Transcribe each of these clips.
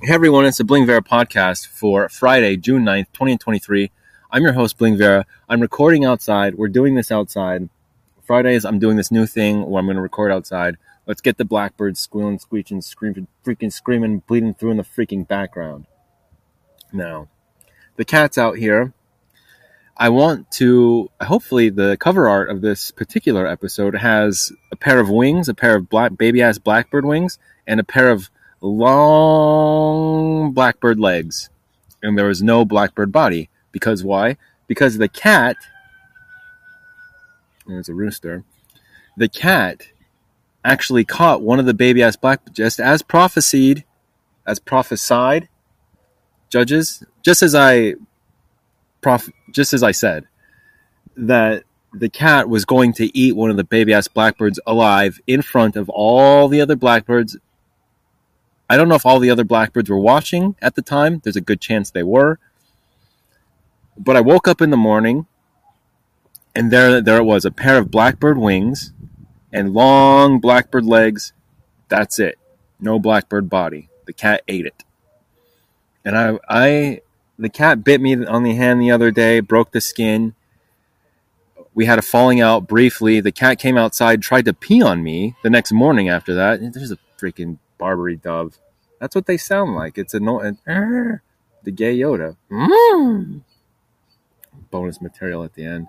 Hey everyone, it's the Bling Viera podcast for Friday, June 9th, 2023. I'm your host, Bling Viera. I'm recording outside. We're doing this outside. Fridays, I'm doing this new thing where I'm going to record outside. Let's get the blackbirds squealing, screeching, screaming, freaking screaming, bleeding through in the freaking background. Now, the cat's out here. I want to, hopefully, the cover art of this particular episode has a pair of wings, a pair of black, baby ass blackbird wings, and a pair of long blackbird legs, and there was no blackbird body. Because why? Because the cat, there's a rooster, the cat actually caught one of the baby ass black, just as prophesied, as prophesied, judges, just as I, prof, just as I said, that the cat was going to eat one of the baby ass blackbirds alive in front of all the other blackbirds I don't know if all the other blackbirds were watching at the time. There's a good chance they were. But I woke up in the morning and there there it was, a pair of blackbird wings and long blackbird legs. That's it. No blackbird body. The cat ate it. And I I the cat bit me on the hand the other day, broke the skin. We had a falling out briefly. The cat came outside, tried to pee on me the next morning after that. There's a freaking Barbary dove. That's what they sound like. It's a no, uh, the gay Yoda. Mm. Bonus material at the end.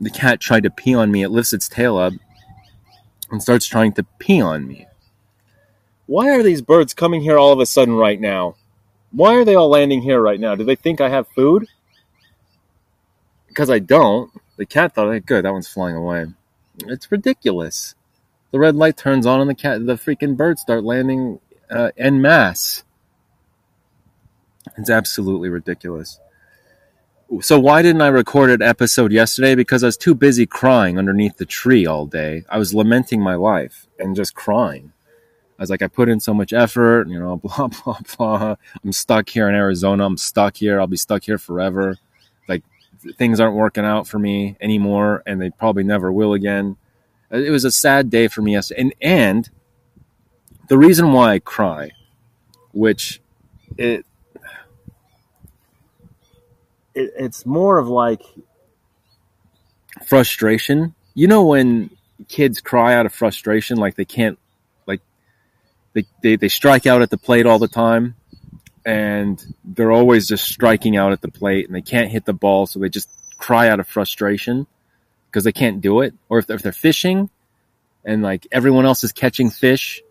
The cat tried to pee on me. It lifts its tail up and starts trying to pee on me. Why are these birds coming here all of a sudden right now? Why are they all landing here right now? Do they think I have food? Because I don't. The cat thought, hey, good, that one's flying away. It's ridiculous the red light turns on and the cat, the freaking birds start landing uh, en masse. It's absolutely ridiculous. So why didn't I record an episode yesterday? Because I was too busy crying underneath the tree all day. I was lamenting my life and just crying. I was like, I put in so much effort, you know, blah blah blah. I'm stuck here in Arizona. I'm stuck here. I'll be stuck here forever. Like things aren't working out for me anymore, and they probably never will again. It was a sad day for me yesterday. And, and the reason why I cry, which it, it it's more of like frustration. You know when kids cry out of frustration, like they can't, like they, they, they strike out at the plate all the time and they're always just striking out at the plate and they can't hit the ball. So they just cry out of frustration because they can't do it. Or if they're, if they're fishing and like everyone else is catching fish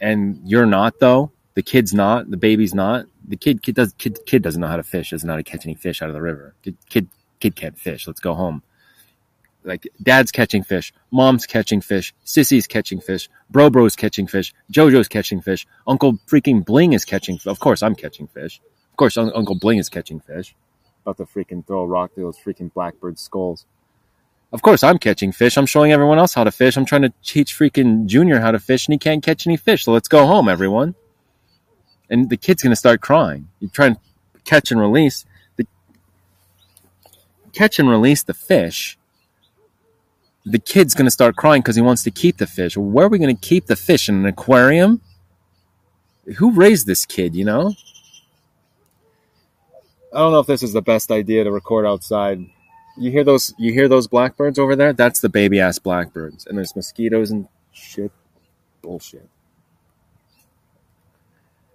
and you're not though, the kid's not, the baby's not, the kid, kid does, kid, kid doesn't know how to fish, doesn't know how to catch any fish out of the river. Kid, kid, kid can't fish. Let's go home. Like dad's catching fish, mom's catching fish, sissy's catching fish, bro bro's catching fish, Jojo's catching fish, Uncle freaking Bling is catching. Of course, I'm catching fish. Of course, Uncle Bling is catching fish. About to freaking throw a rock through those freaking blackbird skulls. Of course, I'm catching fish. I'm showing everyone else how to fish. I'm trying to teach freaking Junior how to fish, and he can't catch any fish. So let's go home, everyone. And the kid's to start crying. You try and catch and release the catch and release the fish. The kid's to start crying because he wants to keep the fish. Where are we to keep the fish in an aquarium? Who raised this kid? You know. I don't know if this is the best idea to record outside you hear those? You hear those blackbirds over there? That's the baby ass blackbirds, and there's mosquitoes and shit. Bullshit.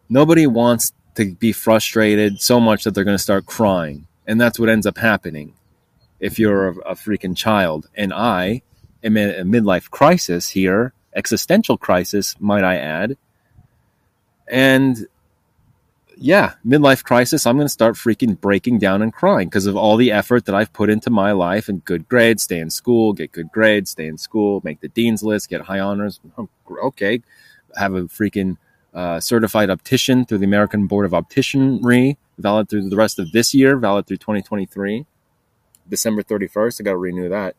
Nobody wants to be frustrated so much that they're going to start crying, and that's what ends up happening if you're a, a freaking child. And I am in a midlife crisis here, existential crisis, might I add. And yeah, midlife crisis, I'm going to start freaking breaking down and crying because of all the effort that I've put into my life and good grades, stay in school, get good grades, stay in school, make the dean's list, get high honors. Okay, have a freaking uh, certified optician through the American Board of Opticianry, valid through the rest of this year, valid through 2023, December 31st. I got to renew that.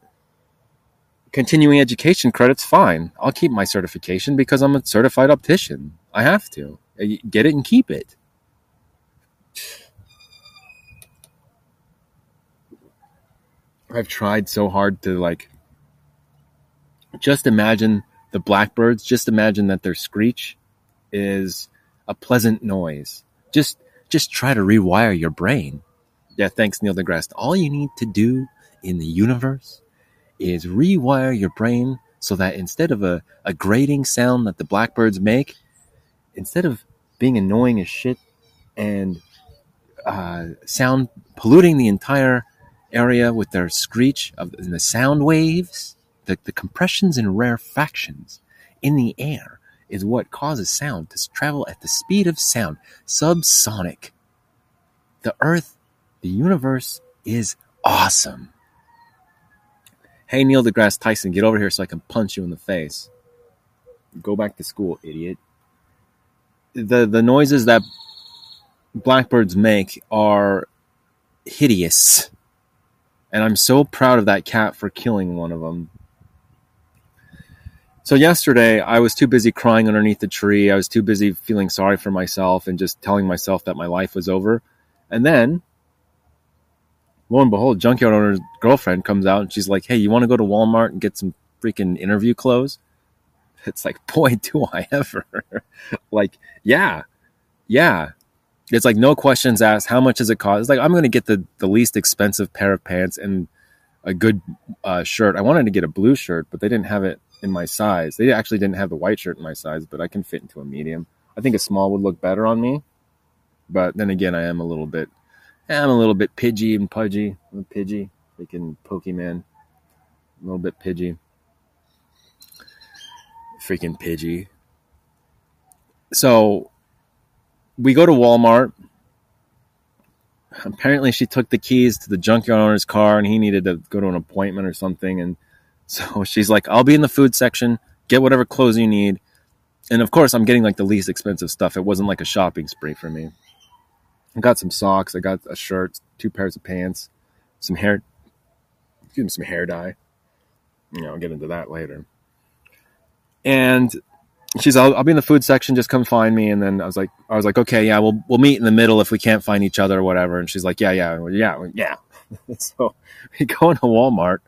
Continuing education credits, fine. I'll keep my certification because I'm a certified optician. I have to get it and keep it I've tried so hard to like just imagine the blackbirds, just imagine that their screech is a pleasant noise. Just just try to rewire your brain. Yeah, thanks Neil deGrasse. All you need to do in the universe is rewire your brain so that instead of a, a grating sound that the blackbirds make, instead of being annoying as shit and uh, sound polluting the entire area with their screech of the sound waves, the, the compressions and rarefactions in the air is what causes sound to travel at the speed of sound, subsonic. The Earth, the universe is awesome. Hey, Neil deGrasse Tyson, get over here so I can punch you in the face. Go back to school, idiot. The, the noises that blackbirds make are hideous. And I'm so proud of that cat for killing one of them. So yesterday, I was too busy crying underneath the tree. I was too busy feeling sorry for myself and just telling myself that my life was over. And then, lo and behold, junkyard owner's girlfriend comes out and she's like, "Hey, you want to go to Walmart and get some freaking interview clothes?" It's like, boy, do I ever! like, yeah, yeah. It's like no questions asked. How much does it cost? It's like I'm going to get the the least expensive pair of pants and a good uh, shirt. I wanted to get a blue shirt, but they didn't have it in my size. They actually didn't have the white shirt in my size, but I can fit into a medium. I think a small would look better on me. But then again, I am a little bit, I'm a little bit pidgy and pudgy. I'm a Pidgey, freaking Pokemon. A little bit pidgy. Freaking pidgy. So we go to Walmart. Apparently, she took the keys to the junkyard owner's car and he needed to go to an appointment or something. And so she's like, I'll be in the food section, get whatever clothes you need. And of course, I'm getting like the least expensive stuff. It wasn't like a shopping spree for me. I got some socks, I got a shirt, two pairs of pants, some hair, Excuse me, some hair dye. You know, I'll get into that later. And she's, I'll, I'll, be in the food section. Just come find me. And then I was like, I was like, okay, yeah, we'll we'll meet in the middle if we can't find each other or whatever. And she's like, yeah, yeah, yeah, yeah. so we go into Walmart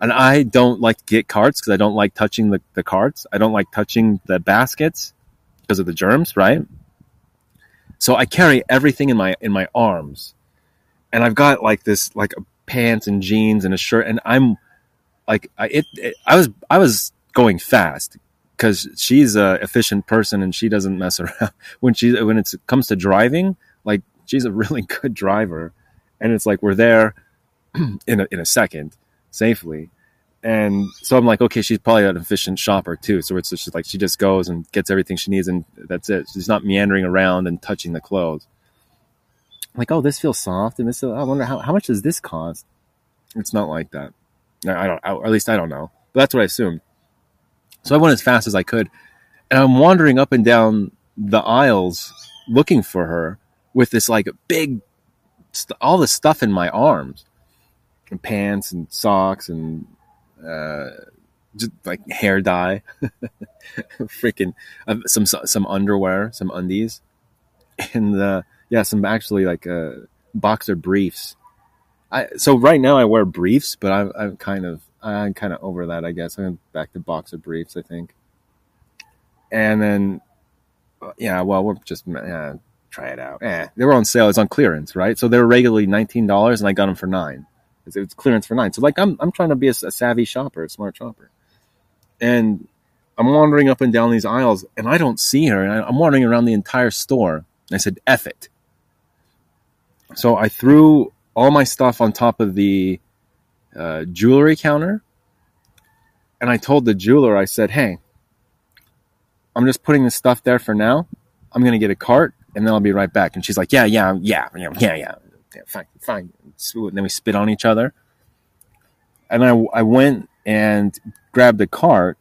and I don't like to get carts because I don't like touching the, the carts. I don't like touching the baskets because of the germs, right? So I carry everything in my in my arms, and I've got like this like pants and jeans and a shirt, and I'm like I it, it I was I was going fast because she's a efficient person and she doesn't mess around when she when it comes to driving. Like she's a really good driver, and it's like we're there in a in a second safely. And so I'm like, okay, she's probably an efficient shopper too. So it's just like she just goes and gets everything she needs, and that's it. She's not meandering around and touching the clothes. I'm like, oh, this feels soft, and this. I wonder how how much does this cost? It's not like that. I don't, at least I don't know. But that's what I assumed. So I went as fast as I could, and I'm wandering up and down the aisles looking for her with this like big, all the stuff in my arms. And pants and socks and uh, just like hair dye, freaking uh, some some underwear, some undies, and uh, yeah, some actually like uh, boxer briefs. I so right now I wear briefs, but I'm, I'm kind of I'm kind of over that. I guess I'm back to boxer briefs. I think, and then uh, yeah, well we're just yeah, try it out. Eh, they were on sale. It's on clearance, right? So they were regularly nineteen dollars, and I got them for nine. It's clearance for nine. So like I'm I'm trying to be a, a savvy shopper, a smart shopper, and I'm wandering up and down these aisles, and I don't see her. And I, I'm wandering around the entire store. I said, "F it." So I threw all my stuff on top of the uh, jewelry counter, and I told the jeweler, I said, "Hey, I'm just putting this stuff there for now. I'm gonna get a cart, and then I'll be right back." And she's like, "Yeah, yeah, yeah, yeah, yeah, yeah, yeah fine, fine." and then we spit on each other. And I, I went and grabbed a cart,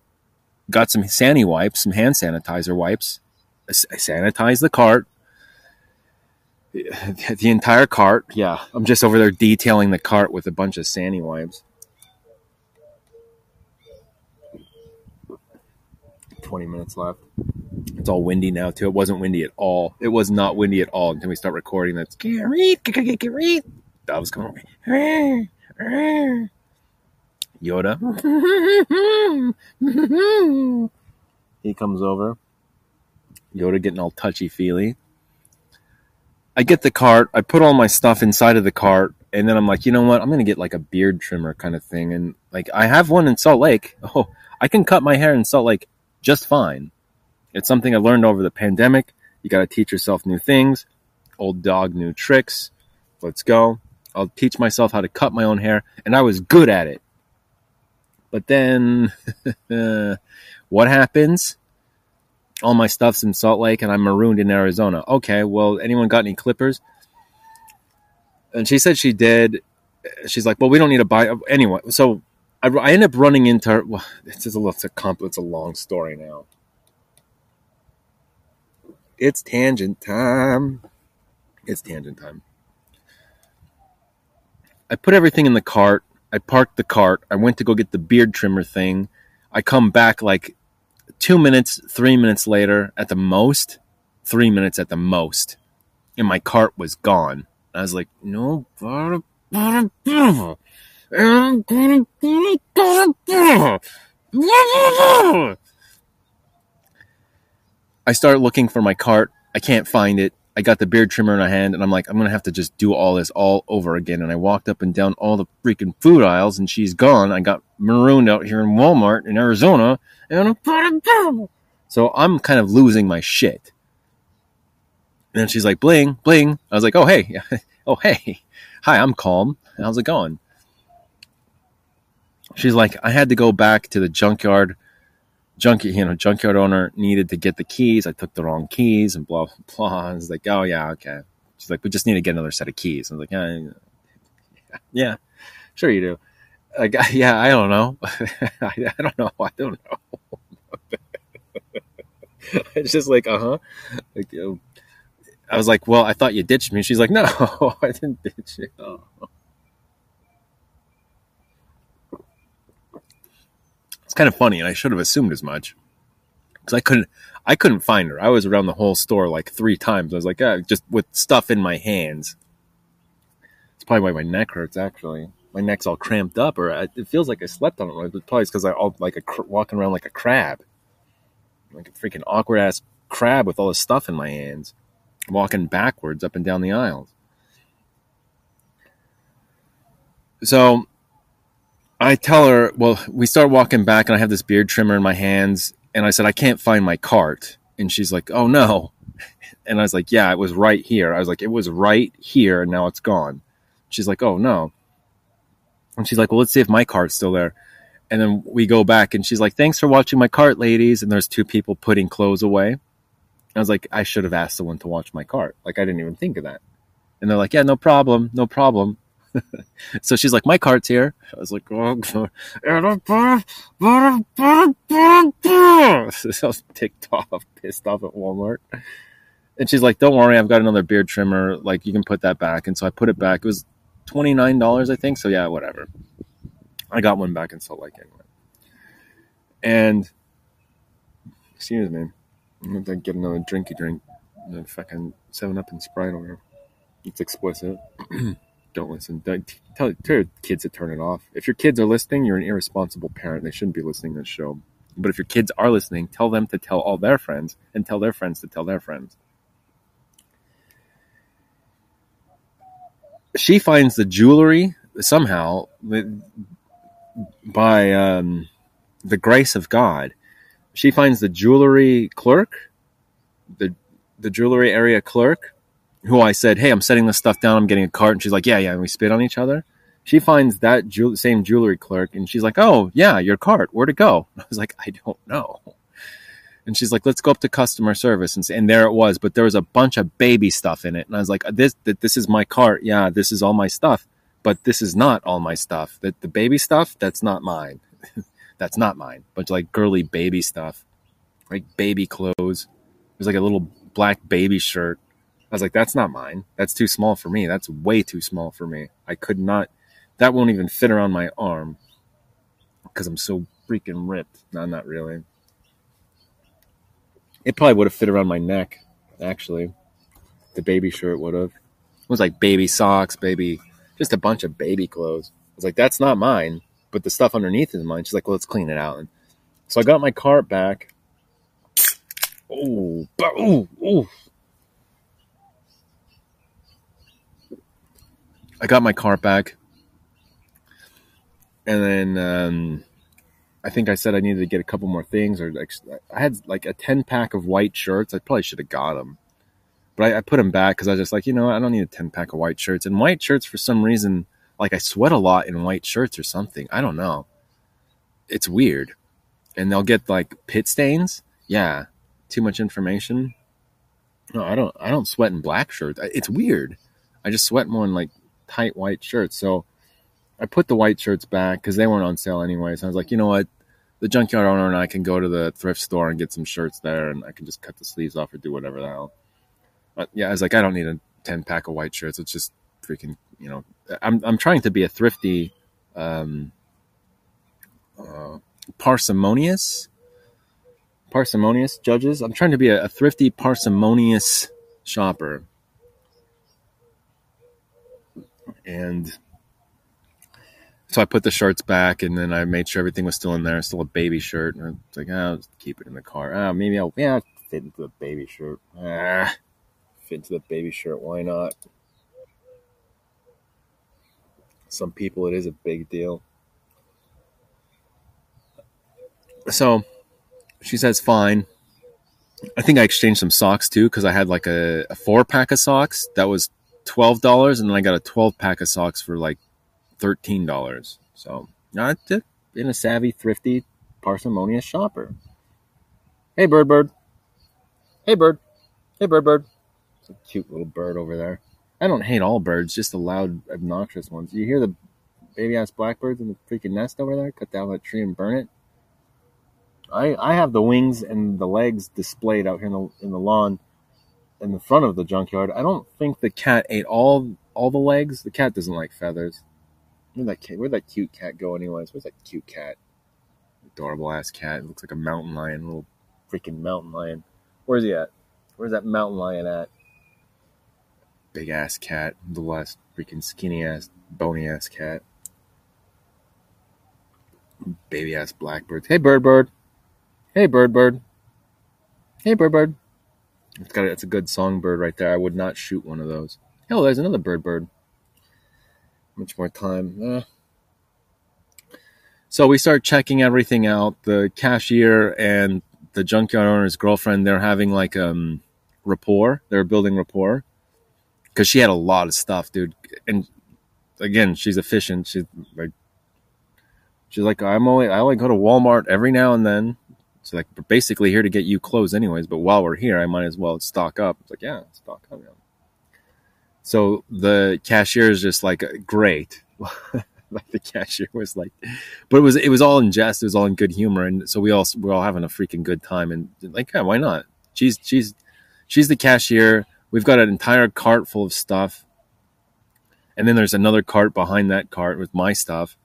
got some sandy wipes, some hand sanitizer wipes. I sanitized the cart, the entire cart. Yeah, I'm just over there detailing the cart with a bunch of sandy wipes. 20 minutes left. It's all windy now, too. It wasn't windy at all. It was not windy at all until we start recording. That's doves come over. Yoda. he comes over. Yoda getting all touchy feely. I get the cart, I put all my stuff inside of the cart, and then I'm like, you know what? I'm gonna get like a beard trimmer kind of thing, and like I have one in Salt Lake. Oh, I can cut my hair in Salt Lake just fine. It's something I learned over the pandemic. You got to teach yourself new things. Old dog, new tricks. Let's go. I'll teach myself how to cut my own hair, and I was good at it. But then, what happens? All my stuff's in Salt Lake, and I'm marooned in Arizona. Okay, well, anyone got any clippers? And she said she did. She's like, well, we don't need to buy anyway. So I, I end up running into her. Well, it's a, it's a it's a long story now. It's tangent time. It's tangent time. I put everything in the cart. I parked the cart. I went to go get the beard trimmer thing. I come back like two minutes, three minutes later at the most, three minutes at the most, and my cart was gone. I was like, no, I start looking for my cart. I can't find it. I got the beard trimmer in my hand, and I'm like, I'm gonna have to just do all this all over again. And I walked up and down all the freaking food aisles, and she's gone. I got marooned out here in Walmart in Arizona, and so I'm kind of losing my shit. And she's like, bling, bling. I was like, oh hey, oh hey, hi, I'm calm. How's it going? She's like, I had to go back to the junkyard junkyard, you know, junkyard owner needed to get the keys. I took the wrong keys and blah, blah, blah. I was like, oh, yeah, okay. She's like, we just need to get another set of keys. I was like, yeah, yeah, sure you do. Like, yeah, I don't know. I, I don't know. I don't know. it's just like, uh huh. Like, know, I was like, well, I thought you ditched me. She's like, no, I didn't ditch you. Oh. Kind of funny, and I should have assumed as much because I couldn't. I couldn't find her. I was around the whole store like three times. I was like, ah, just with stuff in my hands. It's probably why my neck hurts. Actually, my neck's all cramped up, or it feels like I slept on it. But probably because I all like a walking around like a crab, like a freaking awkward ass crab with all this stuff in my hands, walking backwards up and down the aisles. So I tell her, well, we start walking back, and I have this beard trimmer in my hands, and I said, I can't find my cart. And she's like, oh no. And I was like, yeah, it was right here. I was like, it was right here, and now it's gone. She's like, oh no. And she's like, well, let's see if my cart's still there. And then we go back, and she's like, thanks for watching my cart, ladies. And there's two people putting clothes away. I was like, I should have asked someone to watch my cart. Like, I didn't even think of that. And they're like, yeah, no problem, no problem. so she's like, my cart's here. I was like, oh, I was ticked off, pissed off at Walmart. And she's like, don't worry, I've got another beard trimmer. Like, you can put that back. And so I put it back. It was $29, I think. So yeah, whatever. I got one back in Salt Lake anyway. And, excuse me, I'm going to get another drinky drink. Fucking 7 Up and Sprite over. It's explicit. don't listen. Don't, tell, tell your kids to turn it off. If your kids are listening, you're an irresponsible parent. They shouldn't be listening to this show. But if your kids are listening, tell them to tell all their friends and tell their friends to tell their friends. She finds the jewelry somehow by um, the grace of God. She finds the jewelry clerk, the the jewelry area clerk, who I said, "Hey, I'm setting this stuff down. I'm getting a cart," and she's like, "Yeah, yeah," and we spit on each other. She finds that ju- same jewelry clerk, and she's like, "Oh, yeah, your cart. Where'd it go?" I was like, "I don't know." And she's like, "Let's go up to customer service," and, and there it was. But there was a bunch of baby stuff in it, and I was like, "This, this is my cart. Yeah, this is all my stuff, but this is not all my stuff. That the baby stuff, that's not mine. that's not mine. But like girly baby stuff, like baby clothes. There's like a little black baby shirt I was like, that's not mine. That's too small for me. That's way too small for me. I could not, that won't even fit around my arm because I'm so freaking ripped. No, not really. It probably would have fit around my neck, actually. The baby shirt would have. It was like baby socks, baby, just a bunch of baby clothes. I was like, that's not mine, but the stuff underneath is mine. She's like, well, let's clean it out. And so I got my cart back Oh, oh, oh. I got my car back. And then um, I think I said I needed to get a couple more things, or like, I had like a 10 pack of white shirts. I probably should have got them. But I, I put them back because I was just like, you know, I don't need a 10 pack of white shirts. And white shirts, for some reason, like I sweat a lot in white shirts or something. I don't know. It's weird. And they'll get like pit stains. Yeah. Too much information. No, I don't I don't sweat in black shirts. It's weird. I just sweat more in like tight white shirts. So I put the white shirts back because they weren't on sale anyway. So I was like, you know what? The junkyard owner and I can go to the thrift store and get some shirts there, and I can just cut the sleeves off or do whatever the hell. But yeah, I was like, I don't need a ten pack of white shirts. It's just freaking, you know. I'm I'm trying to be a thrifty, um, uh, parsimonious, parsimonious judges. I'm trying to be a, a thrifty, parsimonious shopper, and so I put the shirts back, and then I made sure everything was still in there. Still a baby shirt, and I was like, oh, I'll just keep it in the car. Oh, maybe I'll yeah, fit into the baby shirt. Ah, fit into the baby shirt. Why not? Some people, it is a big deal. So she says, fine. I think I exchanged some socks too because I had like a, a four pack of socks that was twelve dollars, and then I got a twelve pack of socks for like thirteen dollars. So not in a savvy, thrifty, parsimonious shopper. Hey, bird, bird. Hey, bird. Hey, bird, bird. It's a cute little bird over there. I don't hate all birds, just the loud, obnoxious ones. You hear the baby ass blackbirds in the freaking nest over there? Cut down that tree and burn it. I I have the wings and the legs displayed out here in the in the lawn in the front of the junkyard. I don't think the cat ate all all the legs. The cat doesn't like feathers. Where'd that cat, where'd that cute cat go anyways? Where's that cute cat? Adorable ass cat. It looks like a mountain lion, little freaking mountain lion. Where's he at? Where's that mountain lion at? Big ass cat. The last freaking skinny ass, bony ass cat. Baby ass blackbirds. Hey bird bird. Hey bird bird. Hey bird bird. It's got a, it's a good songbird right there. I would not shoot one of those. Oh, there's another bird bird much more time. Uh. So we start checking everything out. The cashier and the junkyard owner's girlfriend, they're having like um rapport. They're building rapport because she had a lot of stuff, dude. And again, she's efficient. She's like, she's like, I'm only I only go to Walmart every now and then. It's like we're basically here to get you clothes anyways. But while we're here, I might as well stock up. It's like, yeah, stock up. Yeah. So the cashier is just like, great. like the cashier was like, but it was it was all in jest. It was all in good humor, and so we all we're all having a freaking good time. And like, yeah, why not? She's she's she's the cashier. We've got an entire cart full of stuff, and then there's another cart behind that cart with my stuff,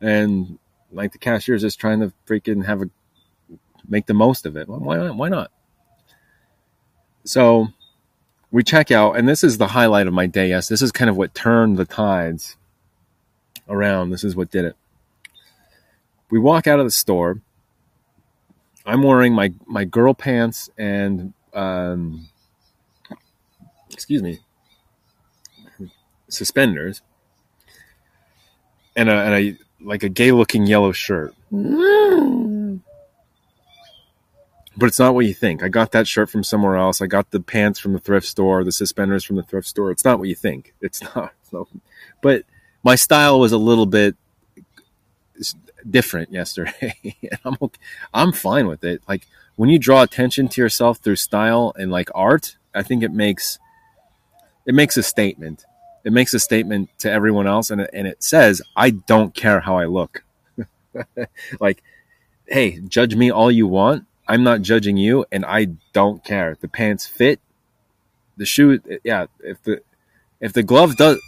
and like the cashier is just trying to freaking have a make the most of it. Why not? Why not? So we check out, and this is the highlight of my day. Yes, this is kind of what turned the tides around. This is what did it. We walk out of the store. I'm wearing my my girl pants and um, excuse me, suspenders, and a, and a like a gay looking yellow shirt. But it's not what you think. I got that shirt from somewhere else. I got the pants from the thrift store, the suspenders from the thrift store. It's not what you think. It's not. It's not. But my style was a little bit different yesterday. I'm okay. I'm fine with it. Like when you draw attention to yourself through style and like art, I think it makes it makes a statement. It makes a statement to everyone else, and and it says, "I don't care how I look." like, hey, judge me all you want I'm not judging you, and I don't care. The pants fit, the shoe. Yeah, if the if the glove does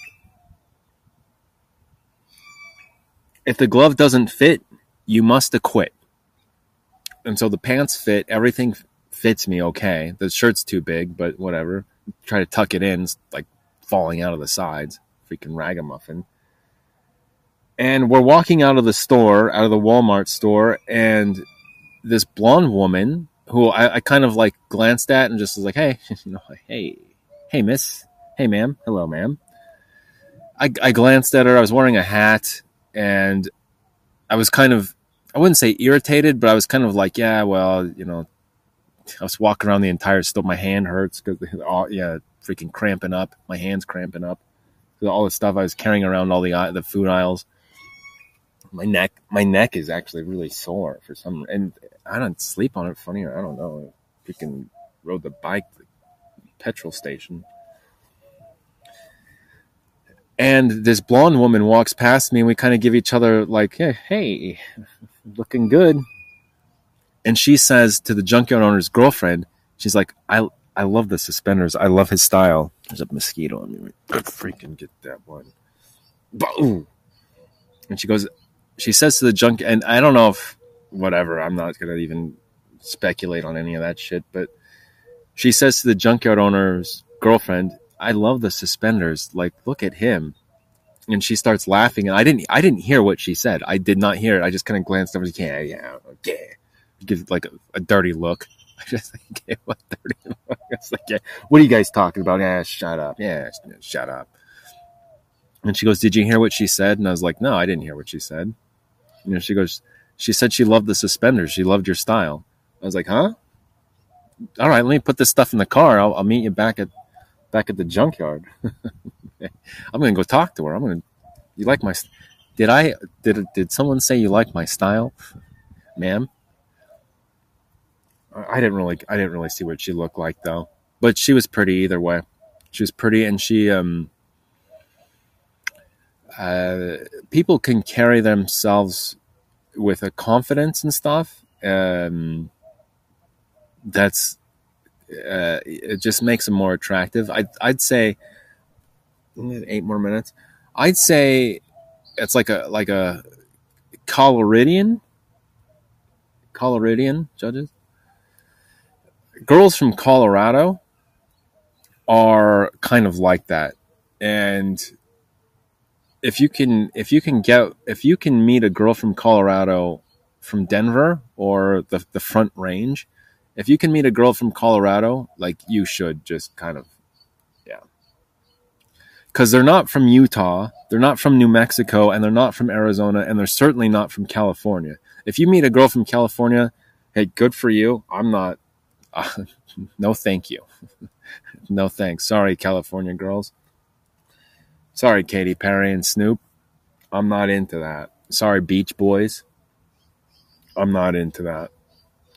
if the glove doesn't fit, you must acquit. And so the pants fit, everything fits me okay. The shirt's too big, but whatever. Try to tuck it in, like falling out of the sides. Freaking ragamuffin. And we're walking out of the store, out of the Walmart store, and this blonde woman who I, I kind of like glanced at and just was like, hey, you know, hey, hey, miss, hey, ma'am, hello, ma'am. I, I glanced at her. I was wearing a hat, and I was kind of, I wouldn't say irritated, but I was kind of like, yeah, well, you know, I was walking around the entire store. My hand hurts because, yeah, freaking cramping up. My hands cramping up. All the stuff I was carrying around all the the food aisles. My neck, my neck is actually really sore for some, and I don't sleep on it. Funny, I don't know. I freaking rode the bike, the petrol station and this blonde woman walks past me and we kind of give each other like hey, hey looking good and she says to the junkyard owner's girlfriend she's like i i love the suspenders i love his style there's a mosquito on me freaking get that one Boom. and she goes she says to the junk and i don't know if whatever i'm not gonna even speculate on any of that shit but she says to the junkyard owner's girlfriend I love the suspenders. Like, look at him. And she starts laughing, and I didn't, I didn't hear what she said. I did not hear it. I just kind of glanced over. Yeah, yeah, yeah. Give like a, a, dirty look. I just like, okay, what dirty look? Like, yeah, what are you guys talking about? Yeah, shut up. Yeah, shut up. And she goes, "Did you hear what she said?" And I was like, "No, I didn't hear what she said." You know, she goes, "She said she loved the suspenders. She loved your style." I was like, "Huh? All right, let me put this stuff in the car. I'll, I'll meet you back at back at the junkyard. I'm gonna go talk to her. I'm gonna. You like my? Did I? Did did someone say you like my style, ma'am? I didn't really. I didn't really see what she looked like though, but she was pretty either way. She was pretty, and she um. Uh, people can carry themselves with a confidence and stuff. Um, that's uh, it just makes them more attractive. I'd, I'd say eight more minutes. I'd say it's like a like a Coloridian. Coloridian judges. Girls from Colorado are kind of like that, and if you can if you can get if you can meet a girl from Colorado from Denver or the the Front Range, if you can meet a girl from Colorado, like you should just kind of, yeah. Because they're not from Utah, they're not from New Mexico, and they're not from Arizona, and they're certainly not from California. If you meet a girl from California, hey, good for you. I'm not, uh, no thank you. no thanks. Sorry, California girls. Sorry, Katy Perry and Snoop. I'm not into that. Sorry, Beach Boys. I'm not into that.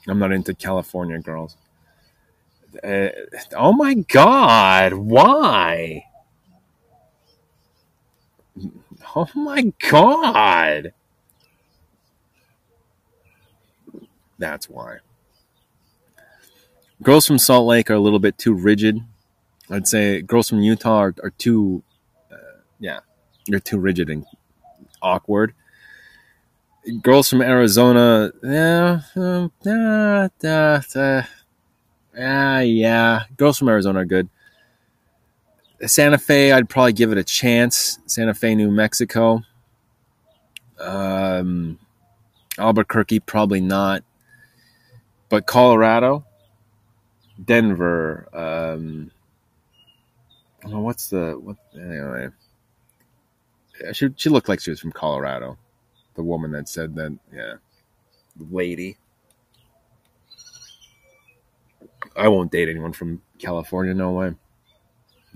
I'm not into California girls. Uh, oh my god, why? Oh my god. That's why. Girls from Salt Lake are a little bit too rigid. I'd say girls from Utah are, are too, yeah, you're too rigid and awkward girls from Arizona, yeah, uh, uh, uh, uh, yeah, girls from Arizona are good. Santa Fe, I'd probably give it a chance. Santa Fe, New Mexico. Um, Albuquerque, probably not. But Colorado, Denver. Um, oh, what's the what? Anyway, she she looked like she was from Colorado the woman that said that, yeah, lady. I won't date anyone from California, no way.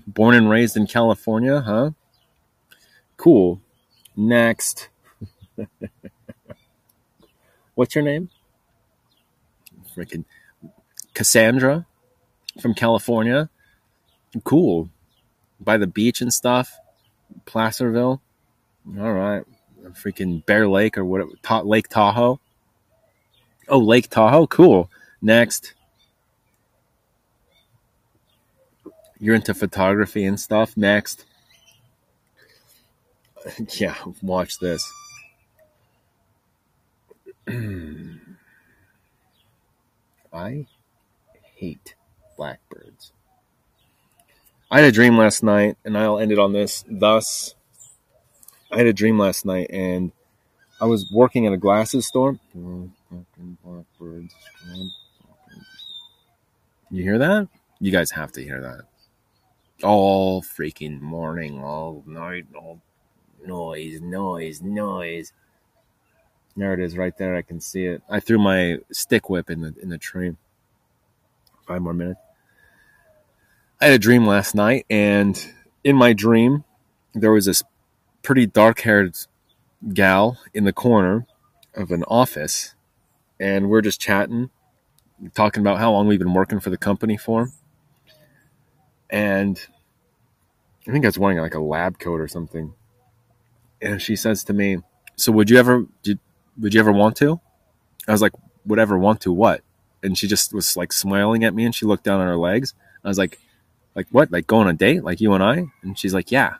Born and raised in California, huh? Cool. Next. What's your name? Freaking Cassandra from California. Cool. By the beach and stuff. Placerville. All right freaking Bear Lake or what? Ta- Lake Tahoe. Oh, Lake Tahoe. Cool. Next. You're into photography and stuff. Next. yeah, watch this. I hate blackbirds. I had a dream last night, and I'll end it on this. Thus, I had a dream last night, and I was working at a glasses store. You hear that? You guys have to hear that. All freaking morning, all night, all noise, noise, noise. There it is, right there. I can see it. I threw my stick whip in the in the tree. Five more minutes. I had a dream last night, and in my dream, there was this pretty dark-haired gal in the corner of an office, and we're just chatting, talking about how long we've been working for the company for. And I think I was wearing like a lab coat or something. And she says to me, "So would you ever did, would you ever want to?" I was like, "Would ever want to what?" And she just was like smiling at me, and she looked down on her legs. I was like, "Like what? Like go on a date, like you and I?" And she's like, "Yeah."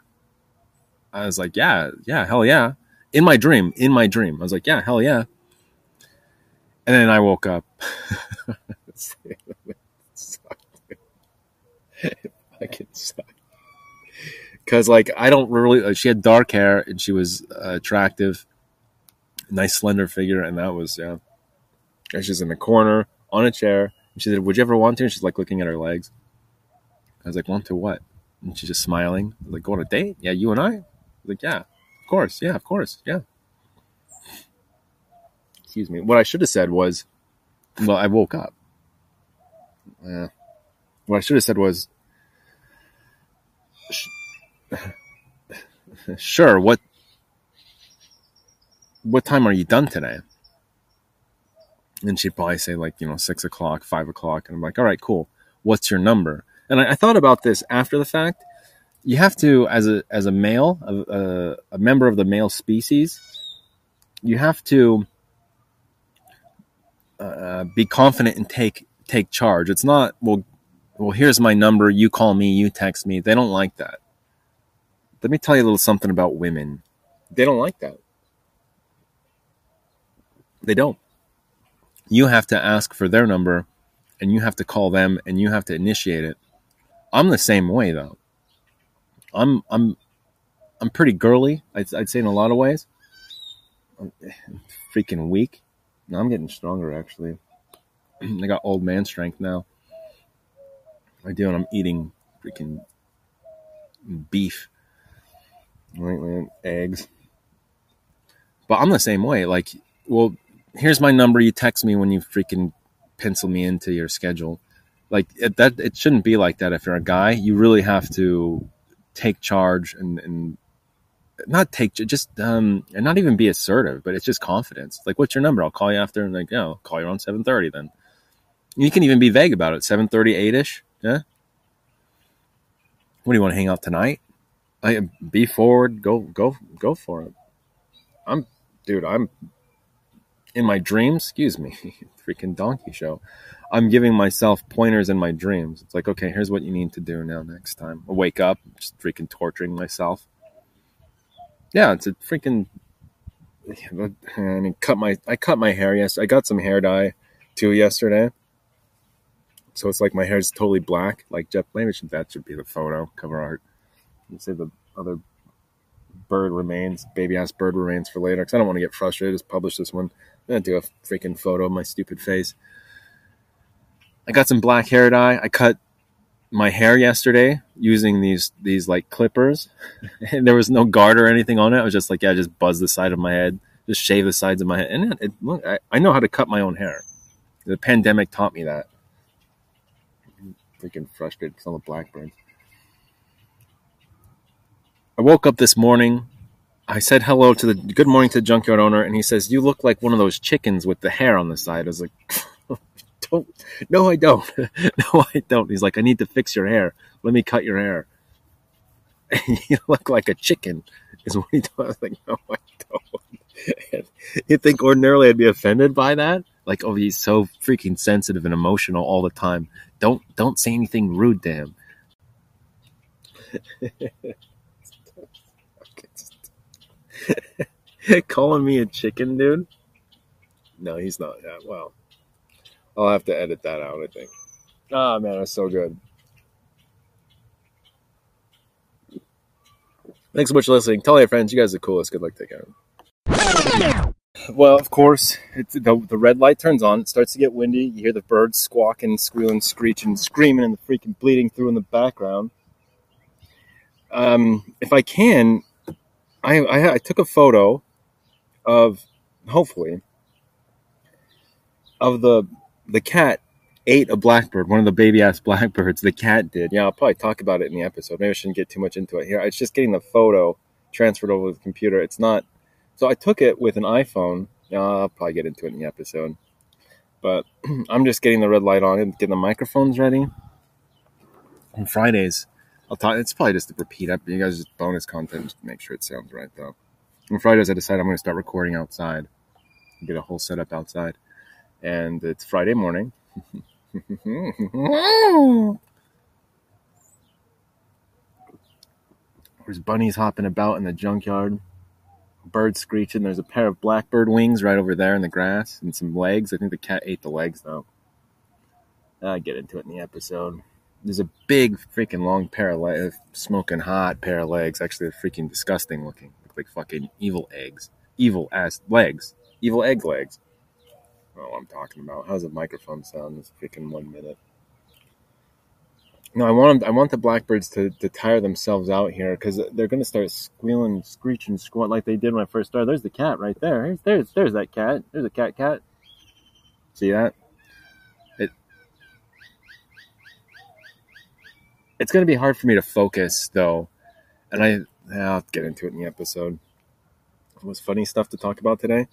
I was like, "Yeah, yeah, hell yeah." In my dream, in my dream, I was like, "Yeah, hell yeah." And then I woke up. fucking sucked. Because like I don't really. She had dark hair and she was uh, attractive, nice slender figure, and that was yeah. And she's in the corner on a chair. And she said, "Would you ever want to?" And she's like looking at her legs. I was like, "Want to what?" And she's just smiling. Like, "Go on a date? Yeah, you and I." Like, "Yeah, of course. Yeah, of course. Yeah." Excuse me. What I should have said was, "Well, I woke up." Yeah. What I should have said was, sure what what time are you done today and she'd probably say like you know six o'clock five o'clock and i'm like all right cool what's your number and i, I thought about this after the fact you have to as a as a male a, a, a member of the male species you have to uh, be confident and take take charge it's not well well here's my number you call me you text me they don't like that let me tell you a little something about women. They don't like that. They don't. You have to ask for their number and you have to call them and you have to initiate it. I'm the same way though. I'm I'm I'm pretty girly. I'd, I'd say in a lot of ways. I'm freaking weak. No, I'm getting stronger actually. I got old man strength now. I do, and I'm eating freaking beef right, man, eggs. But I'm the same way. Like, well, here's my number. You text me when you freaking pencil me into your schedule. Like it, that, it shouldn't be like that. If you're a guy, you really have to take charge and, and not take just um and not even be assertive, but it's just confidence. Like, what's your number? I'll call you after, and like, you know, call you around seven thirty. Then you can even be vague about it. Seven thirty, eight ish. Yeah. What do you want to hang out tonight? I be forward, go go go for it. I'm dude, I'm in my dreams, excuse me, freaking donkey show. I'm giving myself pointers in my dreams. It's like, okay, here's what you need to do now next time. I wake up, just freaking torturing myself. Yeah, it's a freaking and cut my I cut my hair yes. I got some hair dye too yesterday. So it's like my hair's totally black. Like Jeff maybe that should be the photo cover art and say the other bird remains, baby ass bird remains for later because I don't want to get frustrated. Just publish this one. I'm gonna do a freaking photo of my stupid face. I got some black hair dye. I cut my hair yesterday using these these like clippers, and there was no guard or anything on it. I was just like, yeah, just buzz the side of my head, just shave the sides of my head, and it, it look, I, I know how to cut my own hair. The pandemic taught me that. I'm freaking frustrated because blackbirds. I woke up this morning. I said hello to the good morning to the junkyard owner, and he says, "You look like one of those chickens with the hair on the side." I was like, "Don't, no, I don't, no, I don't." He's like, "I need to fix your hair. Let me cut your hair." And you look like a chicken, is what he was like, "No, I don't." you think ordinarily I'd be offended by that? Like, oh, he's so freaking sensitive and emotional all the time. Don't, don't say anything rude to him. Calling me a chicken, dude? No, he's not. Yeah, well, I'll have to edit that out, I think. Oh, man, that's so good. Thanks so much for listening. Tell all your friends you guys are the coolest. Good luck. Take care. Well, of course, it's, the, the red light turns on. It starts to get windy. You hear the birds squawking, squealing, screeching, screaming, and the freaking bleeding through in the background. Um, if I can, I, I, I took a photo of, hopefully, of the the cat ate a blackbird, one of the baby ass blackbirds. The cat did. Yeah, I'll probably talk about it in the episode. Maybe I shouldn't get too much into it here. It's just getting the photo transferred over to the computer. It's not. So I took it with an iPhone. Yeah, I'll probably get into it in the episode. But I'm just getting the red light on and getting the microphones ready. On Fridays, I'll talk. It's probably just a repeat up. You guys just bonus content just to make sure it sounds right though. On Fridays, I decided I'm going to start recording outside. Get a whole setup outside, and it's Friday morning. There's bunnies hopping about in the junkyard, birds screeching. There's a pair of blackbird wings right over there in the grass, and some legs. I think the cat ate the legs though. I'll get into it in the episode. There's a big freaking long pair of legs, smoking hot pair of legs. Actually, they're freaking disgusting looking. Look like fucking evil eggs. Evil ass legs. Evil egg legs. Oh, I'm talking about. How's the microphone sound? This freaking one minute. No, I want I want the blackbirds to, to tire themselves out here because they're going to start squealing, screeching, squawking like they did when I first started. There's the cat right there. There's there's, there's that cat. There's a cat cat. See that? It It's going to be hard for me to focus though. And I I'll get into it in the episode. It was funny stuff to talk about today.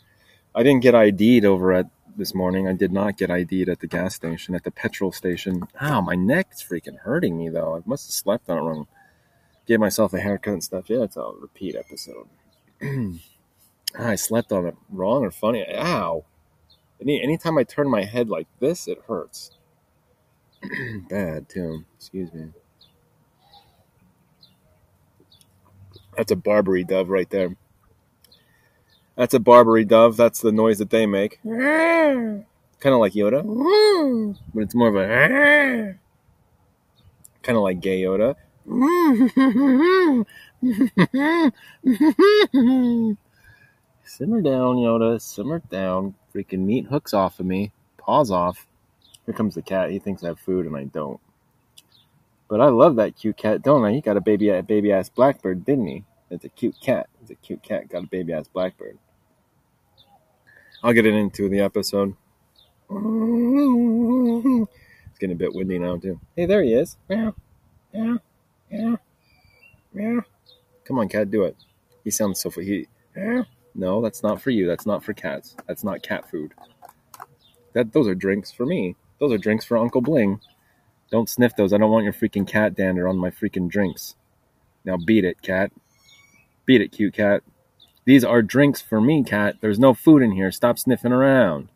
I didn't get ID'd over at this morning. I did not get ID'd at the gas station, at the petrol station. Ow, my neck's freaking hurting me though. I must have slept on it wrong. Gave myself a haircut and stuff. Yeah, it's a repeat episode. I slept on it wrong or funny. Ow. Any anytime I turn my head like this, it hurts. Bad too. Excuse me. That's a Barbary dove right there. That's a Barbary dove. That's the noise that they make. kind of like Yoda, mm. but it's more of a kind of like gay Yoda. Mm. Simmer down, Yoda. Simmer down. Freaking meat hooks off of me. Paws off. Here comes the cat. He thinks I have food and I don't. But I love that cute cat, don't I? He got a baby, a baby ass blackbird, didn't he? It's a cute cat. It's a cute cat. Got a baby ass blackbird. I'll get it into the episode. It's getting a bit windy now too. Hey, there he is. Meow, meow, meow. Come on, cat, do it. He sounds so. He. No, that's not for you. That's not for cats. That's not cat food. That those are drinks for me. Those are drinks for Uncle Bling. Don't sniff those. I don't want your freaking cat dander on my freaking drinks. Now beat it, cat. Beat it, cute cat. These are drinks for me, cat. There's no food in here. Stop sniffing around.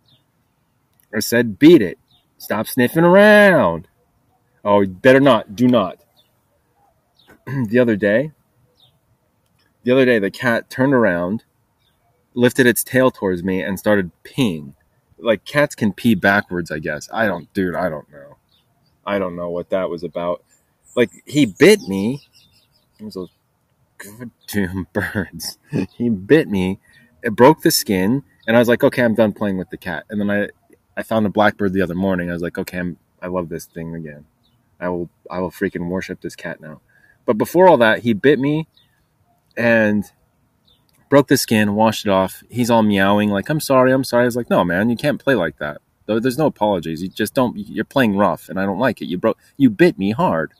I said, beat it. Stop sniffing around. Oh, better not. Do not. the other day, the other day, the cat turned around, lifted its tail towards me, and started peeing. Like cats can pee backwards, I guess. I don't, dude. I don't know. I don't know what that was about. Like he bit me. It was those goddamn birds. he bit me. It broke the skin, and I was like, okay, I'm done playing with the cat. And then I, I found a blackbird the other morning. I was like, okay, I'm, I love this thing again. I will, I will freaking worship this cat now. But before all that, he bit me, and broke the skin, washed it off. He's all meowing like, I'm sorry, I'm sorry. I was like, no, man, you can't play like that. There's no apologies. You just don't. You're playing rough, and I don't like it. You broke. You bit me hard.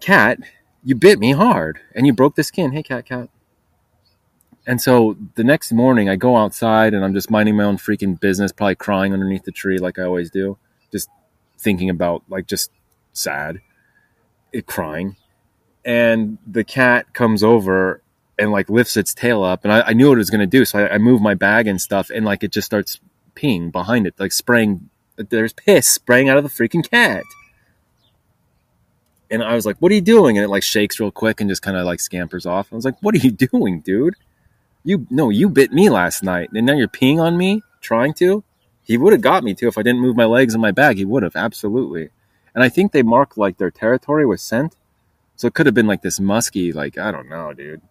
Cat, you bit me hard, and you broke the skin. Hey, cat, cat. And so the next morning, I go outside, and I'm just minding my own freaking business, probably crying underneath the tree like I always do, just thinking about like just sad, it crying. And the cat comes over and like lifts its tail up and I, I knew what it was going to do. So I, I move my bag and stuff and like it just starts peeing behind it, like spraying. There's piss spraying out of the freaking cat. And I was like, what are you doing? And it like shakes real quick and just kind of like scampers off. I was like, what are you doing, dude? You, no, you bit me last night and now you're peeing on me trying to. He would have got me too if I didn't move my legs in my bag. He would have, absolutely. And I think they mark like their territory with scent. So it could have been like this musky, like, I don't know, dude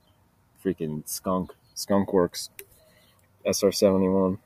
freaking skunk, skunk works. SR seventy one.